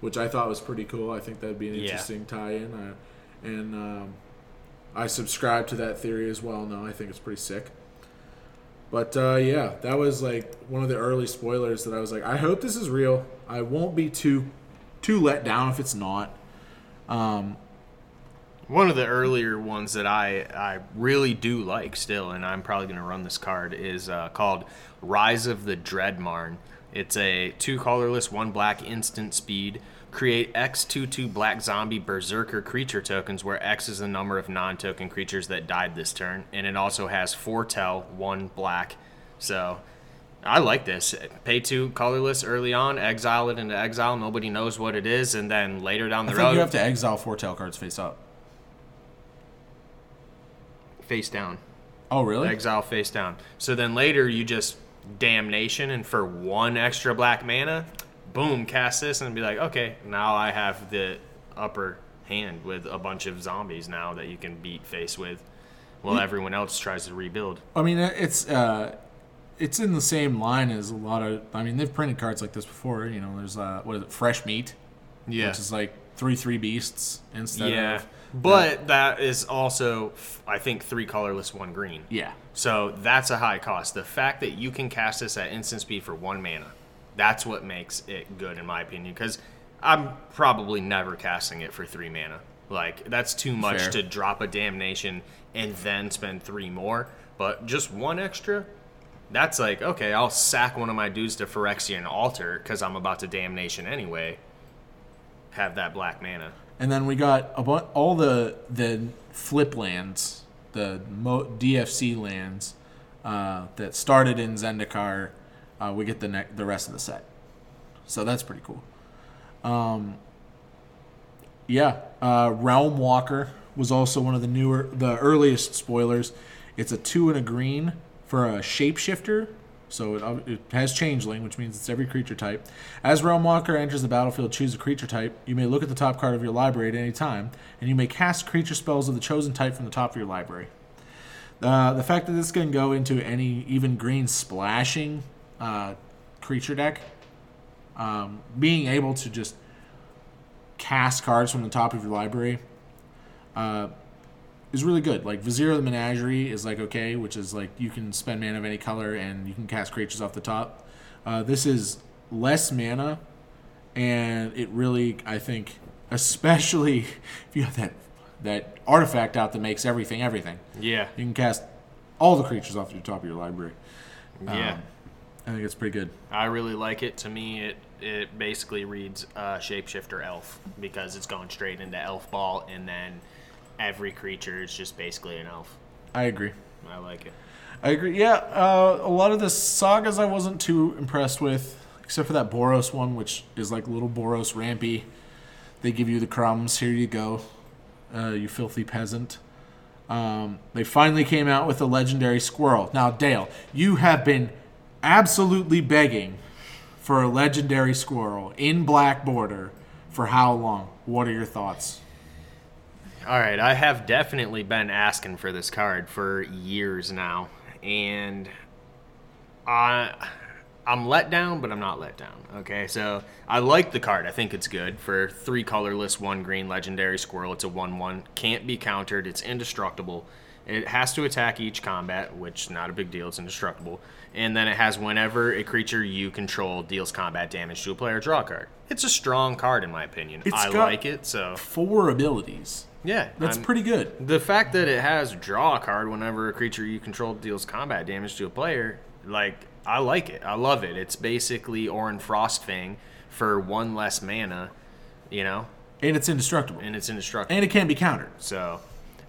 which I thought was pretty cool. I think that'd be an Yeah. interesting tie-in, uh, and um, I subscribe to that theory as well. Now I think it's pretty sick. But uh, yeah, that was like one of the early spoilers that I was like, I hope this is real. I won't be too too let down if it's not. Um, One of the earlier ones that I, I really do like still, and I'm probably going to run this card, is uh, called Rise of the Dread Marn. It's a two colorless, one black instant speed. Create X 2 2 black zombie berserker creature tokens, where X is the number of non token creatures that died this turn. And it also has foretell, one black. So I like this. Pay two colorless early on, exile it into exile. Nobody knows what it is, and then later down I the think road, you have to exile foretell cards face up. Face down. Oh really? Exile face down. So then later you just damnation, and for one extra black mana, boom, cast this and be like, okay, now I have the upper hand with a bunch of zombies now that you can beat face with, while everyone else tries to rebuild. I mean, it's uh, it's in the same line as a lot of. I mean, they've printed cards like this before. You know, there's uh, what is it, fresh meat, Yeah. which is like three three beasts instead Yeah. of But that is also, I think, three colorless, one green. yeah. So that's a high cost. The fact that you can cast this at instant speed for one mana, that's what makes it good in my opinion. Because I'm probably never casting it for three mana. Like that's too much Fair. to drop a damnation and then spend three more. But just one extra, that's like okay. I'll sack one of my dudes to Phyrexian Altar because I'm about to damnation anyway. Have that black mana. And then we got a bu- all the the flip lands, the mo- DFC lands uh, that started in Zendikar. Uh, we get the ne- the rest of the set, so that's pretty cool. Um, yeah, uh, Realmwalker was also one of the newer, the earliest spoilers. It's a two and a green for a shapeshifter. So it, it has changeling, which means it's every creature type. As Realmwalker enters the battlefield, choose a creature type. You may look at the top card of your library at any time, and you may cast creature spells of the chosen type from the top of your library. Uh, the fact that this can go into any even green splashing uh, creature deck, um, being able to just cast cards from the top of your library uh, is really good. Like Vizier of the Menagerie is like okay, which is like you can spend mana of any color and you can cast creatures off the top. Uh, this is less mana and it really, I think, especially if you have that that artifact out that makes everything everything, Yeah. you can cast all the creatures off the top of your library. Yeah. Um, I think it's pretty good. I really like it. To me, it it basically reads uh, shapeshifter elf because it's going straight into elf ball, and then every creature is just basically an elf. I agree. I like it. I agree. Yeah, uh, a lot of the sagas I wasn't too impressed with, except for that Boros one, which is like little Boros Rampy. They give you the crumbs. Here you go, uh, you filthy peasant. Um, they finally came out with a legendary squirrel. Now, Dale, you have been absolutely begging for a legendary squirrel in Black Border for how long? What are your thoughts? All right, I have definitely been asking for this card for years now, and I I'm let down, but I'm not let down. Okay, so I like the card. I think it's good for three colorless, one green legendary squirrel. It's a one-one, can't be countered. It's indestructible. It has to attack each combat, which not a big deal. It's indestructible, and then it has whenever a creature you control deals combat damage to a player, draw a card. It's a strong card in my opinion. It's I like it. So Four abilities. Yeah, That's I'm- pretty good. the fact that it has draw a card whenever a creature you control deals combat damage to a player, like I like it. I love it. It's basically Ohran Frostfang for one less mana, you know, And it's indestructible. and it's indestructible. And it can't be countered. So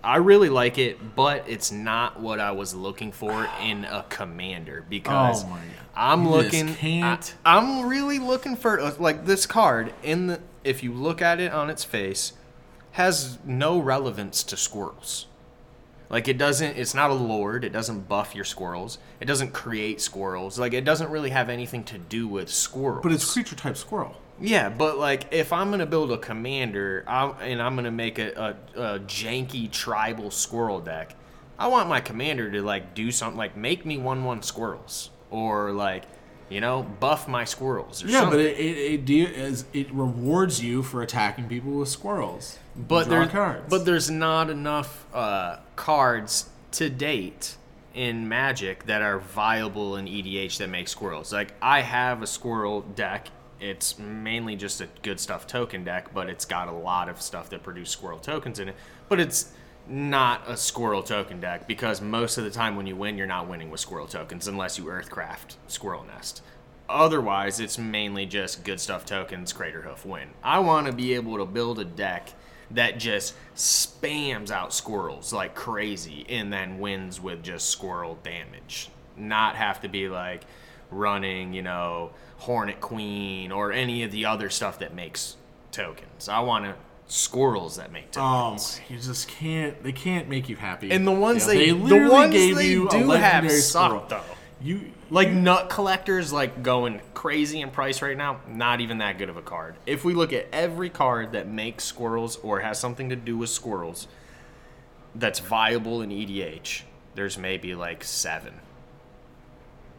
I really like it, but it's not what I was looking for in a commander because Oh my God. I'm You looking. can't. I, am really looking for like this card in the. If you look at it on its face, has no relevance to squirrels. Like it doesn't. It's not a lord. It doesn't buff your squirrels. It doesn't create squirrels. Like it doesn't really have anything to do with squirrels. But it's creature type squirrel. Yeah, but like if I'm gonna build a commander i and I'm gonna make a, a, a janky tribal squirrel deck, I want my commander to like do something like make me one one squirrels or like you know buff my squirrels. Or Yeah, something. but it it, it, de- is, it rewards you for attacking people with squirrels. but Draw there's cards. but there's not enough uh, cards to date in Magic that are viable in EDH that make squirrels. Like I have a squirrel deck. It's mainly just a good stuff token deck, but it's got a lot of stuff that produce squirrel tokens in it. But it's not a squirrel token deck because most of the time when you win, you're not winning with squirrel tokens unless you Earthcraft Squirrel Nest. Otherwise, it's mainly just good stuff tokens, Craterhoof win. I want to be able to build a deck that just spams out squirrels like crazy and then wins with just squirrel damage. Not have to be like running, you know, Hornet Queen or any of the other stuff that makes tokens. I want to squirrels that make oh, tokens. you just can't. They can't make you happy. And the ones Yeah, they, literally the ones gave they you a do have legendary suck though. You Like nut collectors, like going crazy in price right now. Not even that good of a card. If we look at every card that makes squirrels or has something to do with squirrels, that's viable in EDH, there's maybe like seven.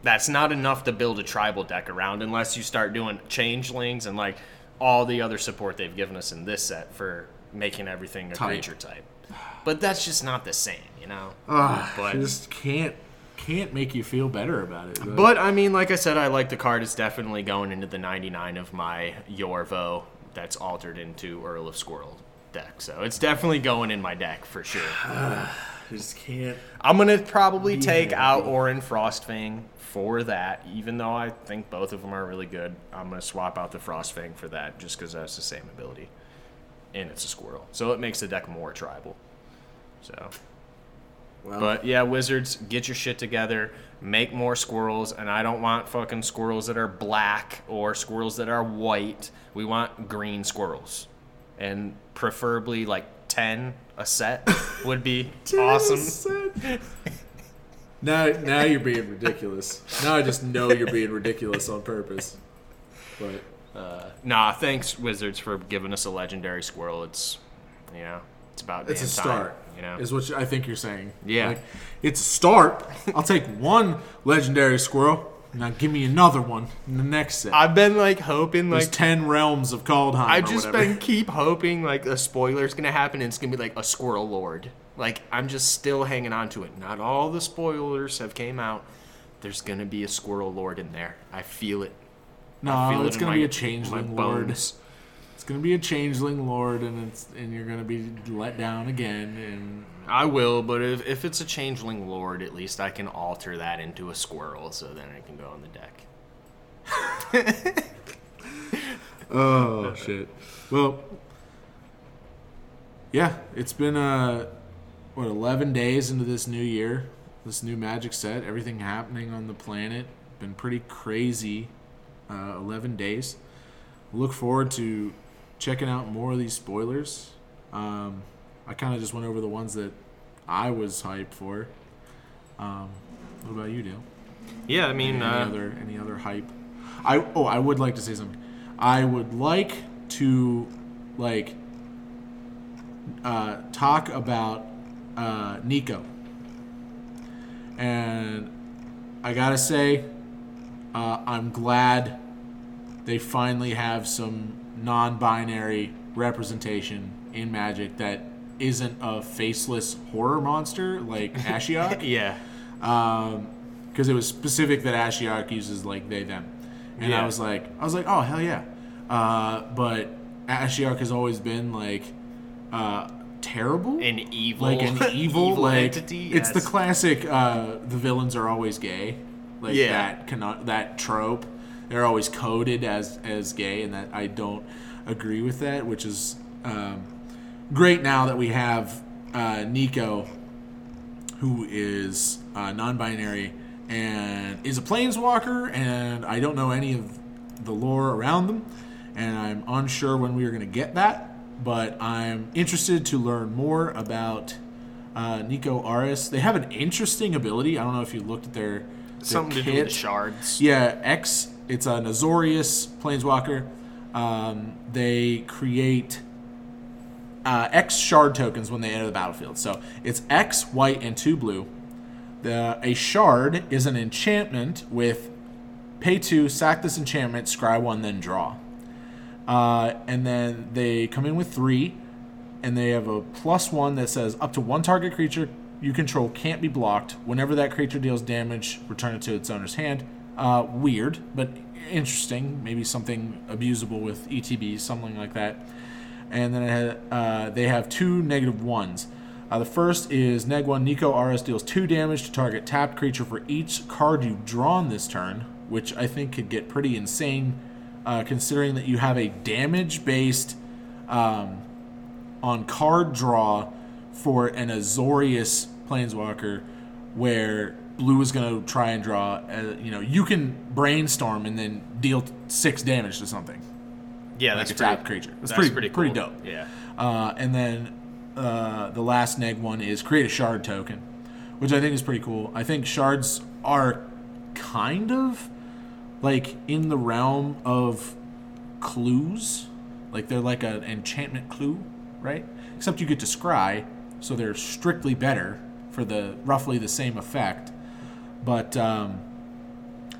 That's not enough to build a tribal deck around unless you start doing changelings and like all the other support they've given us in this set for making everything a Type. creature type. But that's just not the same, you know. ah, but just can't can't make you feel better about it. but I mean, like I said, I like the card. It's definitely going into the 99 of my Yorvo that's altered into Earl of Squirrel deck. So it's definitely going in my deck for sure. I just can't. I'm gonna probably take out happy. Ohran Frostfang for that, even though I think both of them are really good. I'm gonna swap out the Frostfang for that just because that's the same ability, and it's a squirrel, so it makes the deck more tribal. So Well, But yeah, wizards, get your shit together. Make more squirrels, and I don't want fucking squirrels that are black or squirrels that are white. We want green squirrels, and preferably like ten a set would be awesome. now, now you're being ridiculous. Now I just know you're being ridiculous on purpose. But uh, Nah, thanks wizards for giving us a legendary squirrel. It's you know it's about it's a time, start. you know. is what I think you're saying. Yeah. Like, it's a start. I'll take one legendary squirrel. Now give me another one in the next set. I've been like hoping There's like ten realms of Kaldheim. I've just been keep hoping like a spoiler's gonna happen and it's gonna be like a squirrel lord. Like I'm just still hanging on to it. Not all the spoilers have came out. There's gonna be a squirrel lord in there. I feel it. I feel No, it it's gonna my- be a changeling lord. bones. It's gonna be a changeling lord, and it's and you're gonna be let down again. And I will, but if, if it's a changeling lord, at least I can alter that into a squirrel, so then I can go on the deck. oh shit. Well, yeah, it's been uh, what 11 days into this new year, this new magic set. Everything happening on the planet been pretty crazy. Uh, 11 days. Look forward to checking out more of these spoilers. Um, I kind of just went over the ones that I was hyped for. Um, what about you, Dale? Yeah, I mean, any uh, other any other hype? I oh I would like to say something. I would like to like uh, talk about uh, Niko, and I gotta say, uh, I'm glad they finally have some non-binary representation in Magic that isn't a faceless horror monster like Ashiok. Yeah, because it was specific that Ashiok uses like they them, and I was like, I was like, oh hell yeah, uh, but Ashiok has always been like uh, terrible, an evil, like an evil, like entity. it's the classic. Uh, the villains are always gay, like Yeah. that cannot that trope. They're always coded as as gay, and that I don't agree with that, which is um, great now that we have uh, Niko who is uh, non-binary and is a planeswalker, and I don't know any of the lore around them, and I'm unsure when we are going to get that. But I'm interested to learn more about uh, Niko Aris. They have an interesting ability. I don't know if you looked at their, their something to do with shards. Yeah, X. It's a Azorius planeswalker. Um, they create uh, X shard tokens when they enter the battlefield. So it's X, white, and two blue. The a shard is an enchantment with pay two, sack this enchantment, scry one, then draw. Uh, and then they come in with three, and they have a plus one that says up to one target creature you control can't be blocked. Whenever that creature deals damage, return it to its owner's hand. Uh, weird, but interesting. Maybe something abusable with ETB, something like that. And then uh, they have two negative ones. Uh, the first is neg one. Niko Aris deals two damage to target tapped creature for each card you've drawn this turn, which I think could get pretty insane, uh, considering that you have a damage based um, on card draw for an Azorius Planeswalker, where blue is going to try and draw. Uh, you know, you can brainstorm and then deal six damage to something Yeah, like that's a pretty, tapped creature. That's, That's pretty pretty pretty cool. dope. Yeah. Uh, and then uh, the last neg one is create a shard token, which I think is pretty cool. I think shards are kind of like in the realm of clues, like they're like an enchantment clue, right? Except you get to scry, so they're strictly better for the roughly the same effect. But um,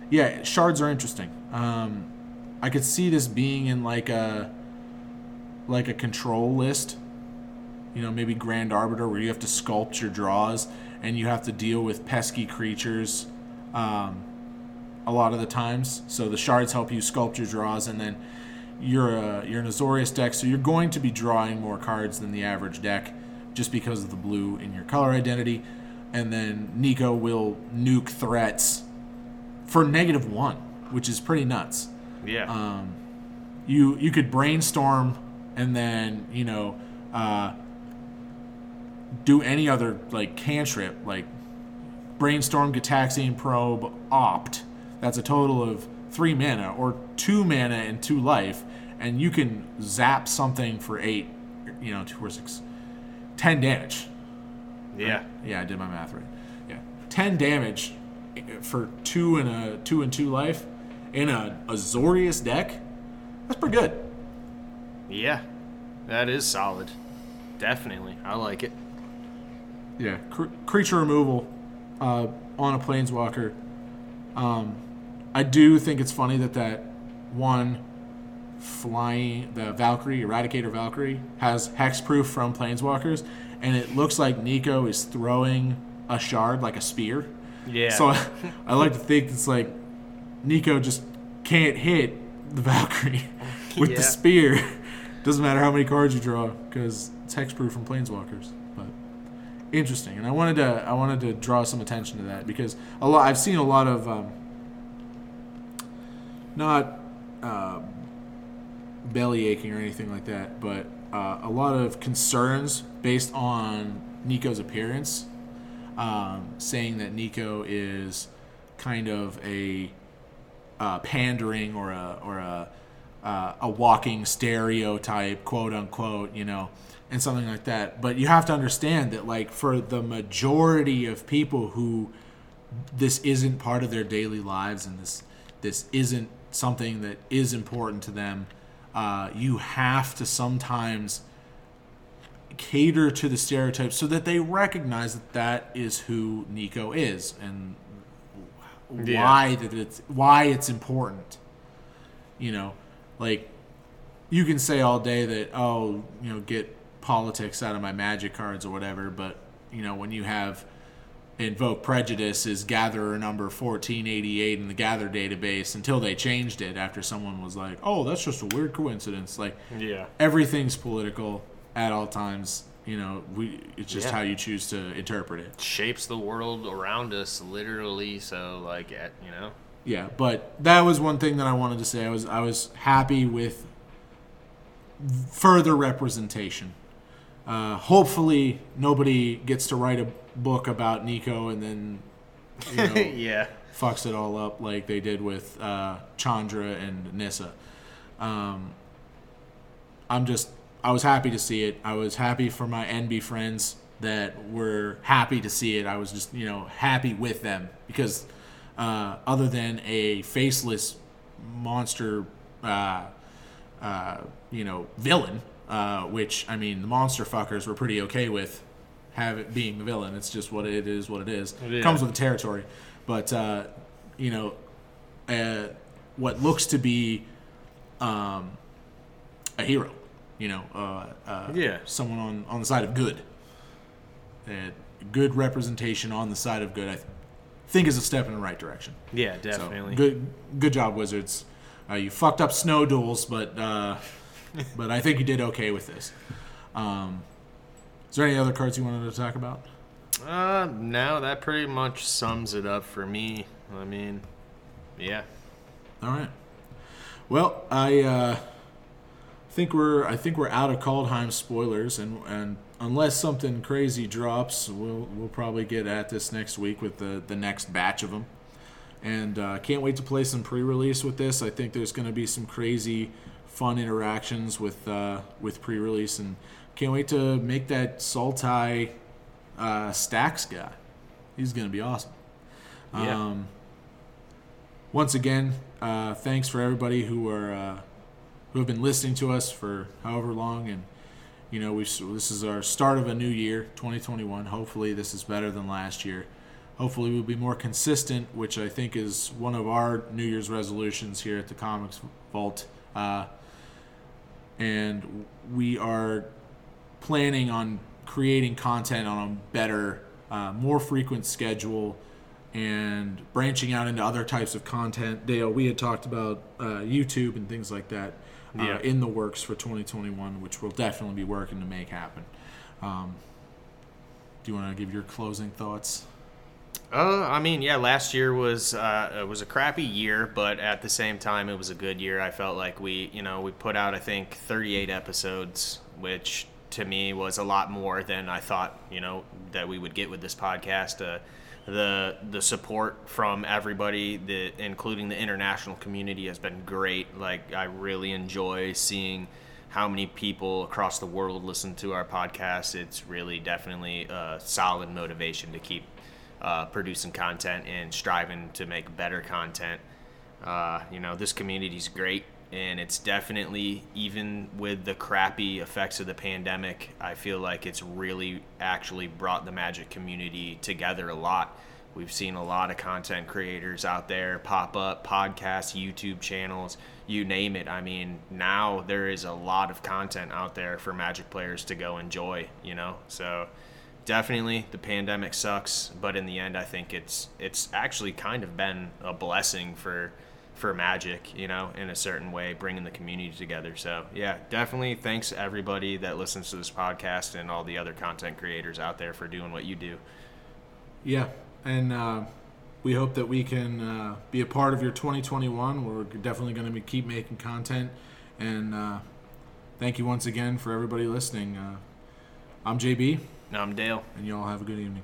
yeah, shards are interesting. Um, I could see this being in like a like a control list. You know, maybe Grand Arbiter, where you have to sculpt your draws and you have to deal with pesky creatures um, a lot of the times. So the shards help you sculpt your draws, and then you're a, you're an Azorius deck, so you're going to be drawing more cards than the average deck, just because of the blue in your color identity. And then Niko will nuke threats for negative one, which is pretty nuts Yeah. um, you you could brainstorm and then you know uh, do any other like cantrip like brainstorm Gitaxian probe opt that's a total of three mana or two mana and two life and you can zap something for eight you know two or six ten damage yeah. yeah, I did my math right. Yeah, ten damage for two and a two and two life in a Azorius deck. That's pretty good. Yeah. That is solid. Definitely. I like it. Yeah, cr- creature removal uh, on a planeswalker. Um, I do think it's funny that that one flying the Valkyrie Eradicator Valkyrie has hexproof from planeswalkers, and it looks like Niko is throwing a shard like a spear. Yeah. So I like to think it's like Niko just can't hit the Valkyrie with Yeah. the spear. Doesn't matter how many cards you draw because it's hexproof from Planeswalkers. But interesting, and I wanted to I wanted to draw some attention to that because a lot I've seen a lot of um, not uh, belly aching or anything like that, but uh, a lot of concerns based on Niko's appearance, um, saying that Niko is kind of a uh, pandering or a or a uh, a walking stereotype, quote unquote, you know, and something like that. But you have to understand that, like, for the majority of people who this isn't part of their daily lives and this this isn't something that is important to them, uh, you have to sometimes cater to the stereotypes so that they recognize that that is who Niko is and Yeah. why that it's why it's important. You know, like you can say all day that oh, you know, get politics out of my magic cards or whatever, but you know, when you have invoke prejudice is gatherer number 1488 in the gather database until they changed it after someone was like, "Oh, that's just a weird coincidence." Like Yeah. everything's political at all times. You know, we it's just Yeah. how you choose to interpret it. Shapes the world around us literally. So like, at, you know. Yeah, but that was one thing that I wanted to say. I was I was happy with further representation. Uh, hopefully, nobody gets to write a book about Niko and then you know, yeah. fucks it all up like they did with uh, Chandra and Nissa. Um, I'm just, I was happy to see it. I was happy for my NB friends that were happy to see it. I was just, you know, happy with them because uh, other than a faceless monster, uh, uh, you know, villain, uh, which I mean, the monster fuckers were pretty okay with have it being the villain. It's just what it is, what it is. Yeah. Comes with the territory, but uh, you know, uh, what looks to be um, a hero, you know, uh, uh, Yeah. someone on on the side of good. Uh, good representation on the side of good, I th- think, is a step in the right direction. Yeah, So, definitely. good, good job, Wizards. Uh, you fucked up snow duals, but uh, but I think you did okay with this. Um, is there any other cards you wanted to talk about? Uh, no, that pretty much sums it up for me. I mean, yeah. All right. Well, I uh, think we're I think we're out of Kaldheim spoilers, and and unless something crazy drops, we'll we'll probably get at this next week with the the next batch of them. And uh, can't wait to play some pre-release with this. I think there's going to be some crazy, fun interactions with uh, with pre-release, and can't wait to make that Sultai uh, stacks guy. He's going to be awesome. Yeah. Um, once again, uh, thanks for everybody who are uh, who have been listening to us for however long, and you know we this is our start of a new year, 2021. Hopefully, this is better than last year. Hopefully, we'll be more consistent, which I think is one of our New Year's resolutions here at the Comics Vault. Uh, and we are planning on creating content on a better, uh, more frequent schedule and branching out into other types of content. Dale, we had talked about uh, YouTube and things like that uh, Yeah. in the works for 2021, which we'll definitely be working to make happen. Um, do you want to give your closing thoughts? Uh, I mean, yeah, last year was uh, it was a crappy year, but at the same time, it was a good year. I felt like we, you know, we put out I think 38 episodes, which to me was a lot more than I thought, you know, that we would get with this podcast. Uh, the the support from everybody, the including the international community, has been great. Like I really enjoy seeing how many people across the world listen to our podcast. It's really definitely a solid motivation to keep uh, producing content and striving to make better content. Uh, you know, this community's great, and it's definitely, even with the crappy effects of the pandemic, I feel like it's really actually brought the Magic community together a lot. We've seen a lot of content creators out there pop up, podcasts, YouTube channels, you name it. I mean, now there is a lot of content out there for Magic players to go enjoy, you know? So definitely the pandemic sucks, but in the end I think it's it's actually kind of been a blessing for for Magic, you know, in a certain way, bringing the community together. So, yeah, definitely thanks everybody that listens to this podcast and all the other content creators out there for doing what you do. Yeah, and uh, we hope that we can uh, be a part of your 2021. We're definitely going to keep making content, and uh, thank you once again for everybody listening. Uh, I'm JB, Now I'm Dale. and you all have a good evening.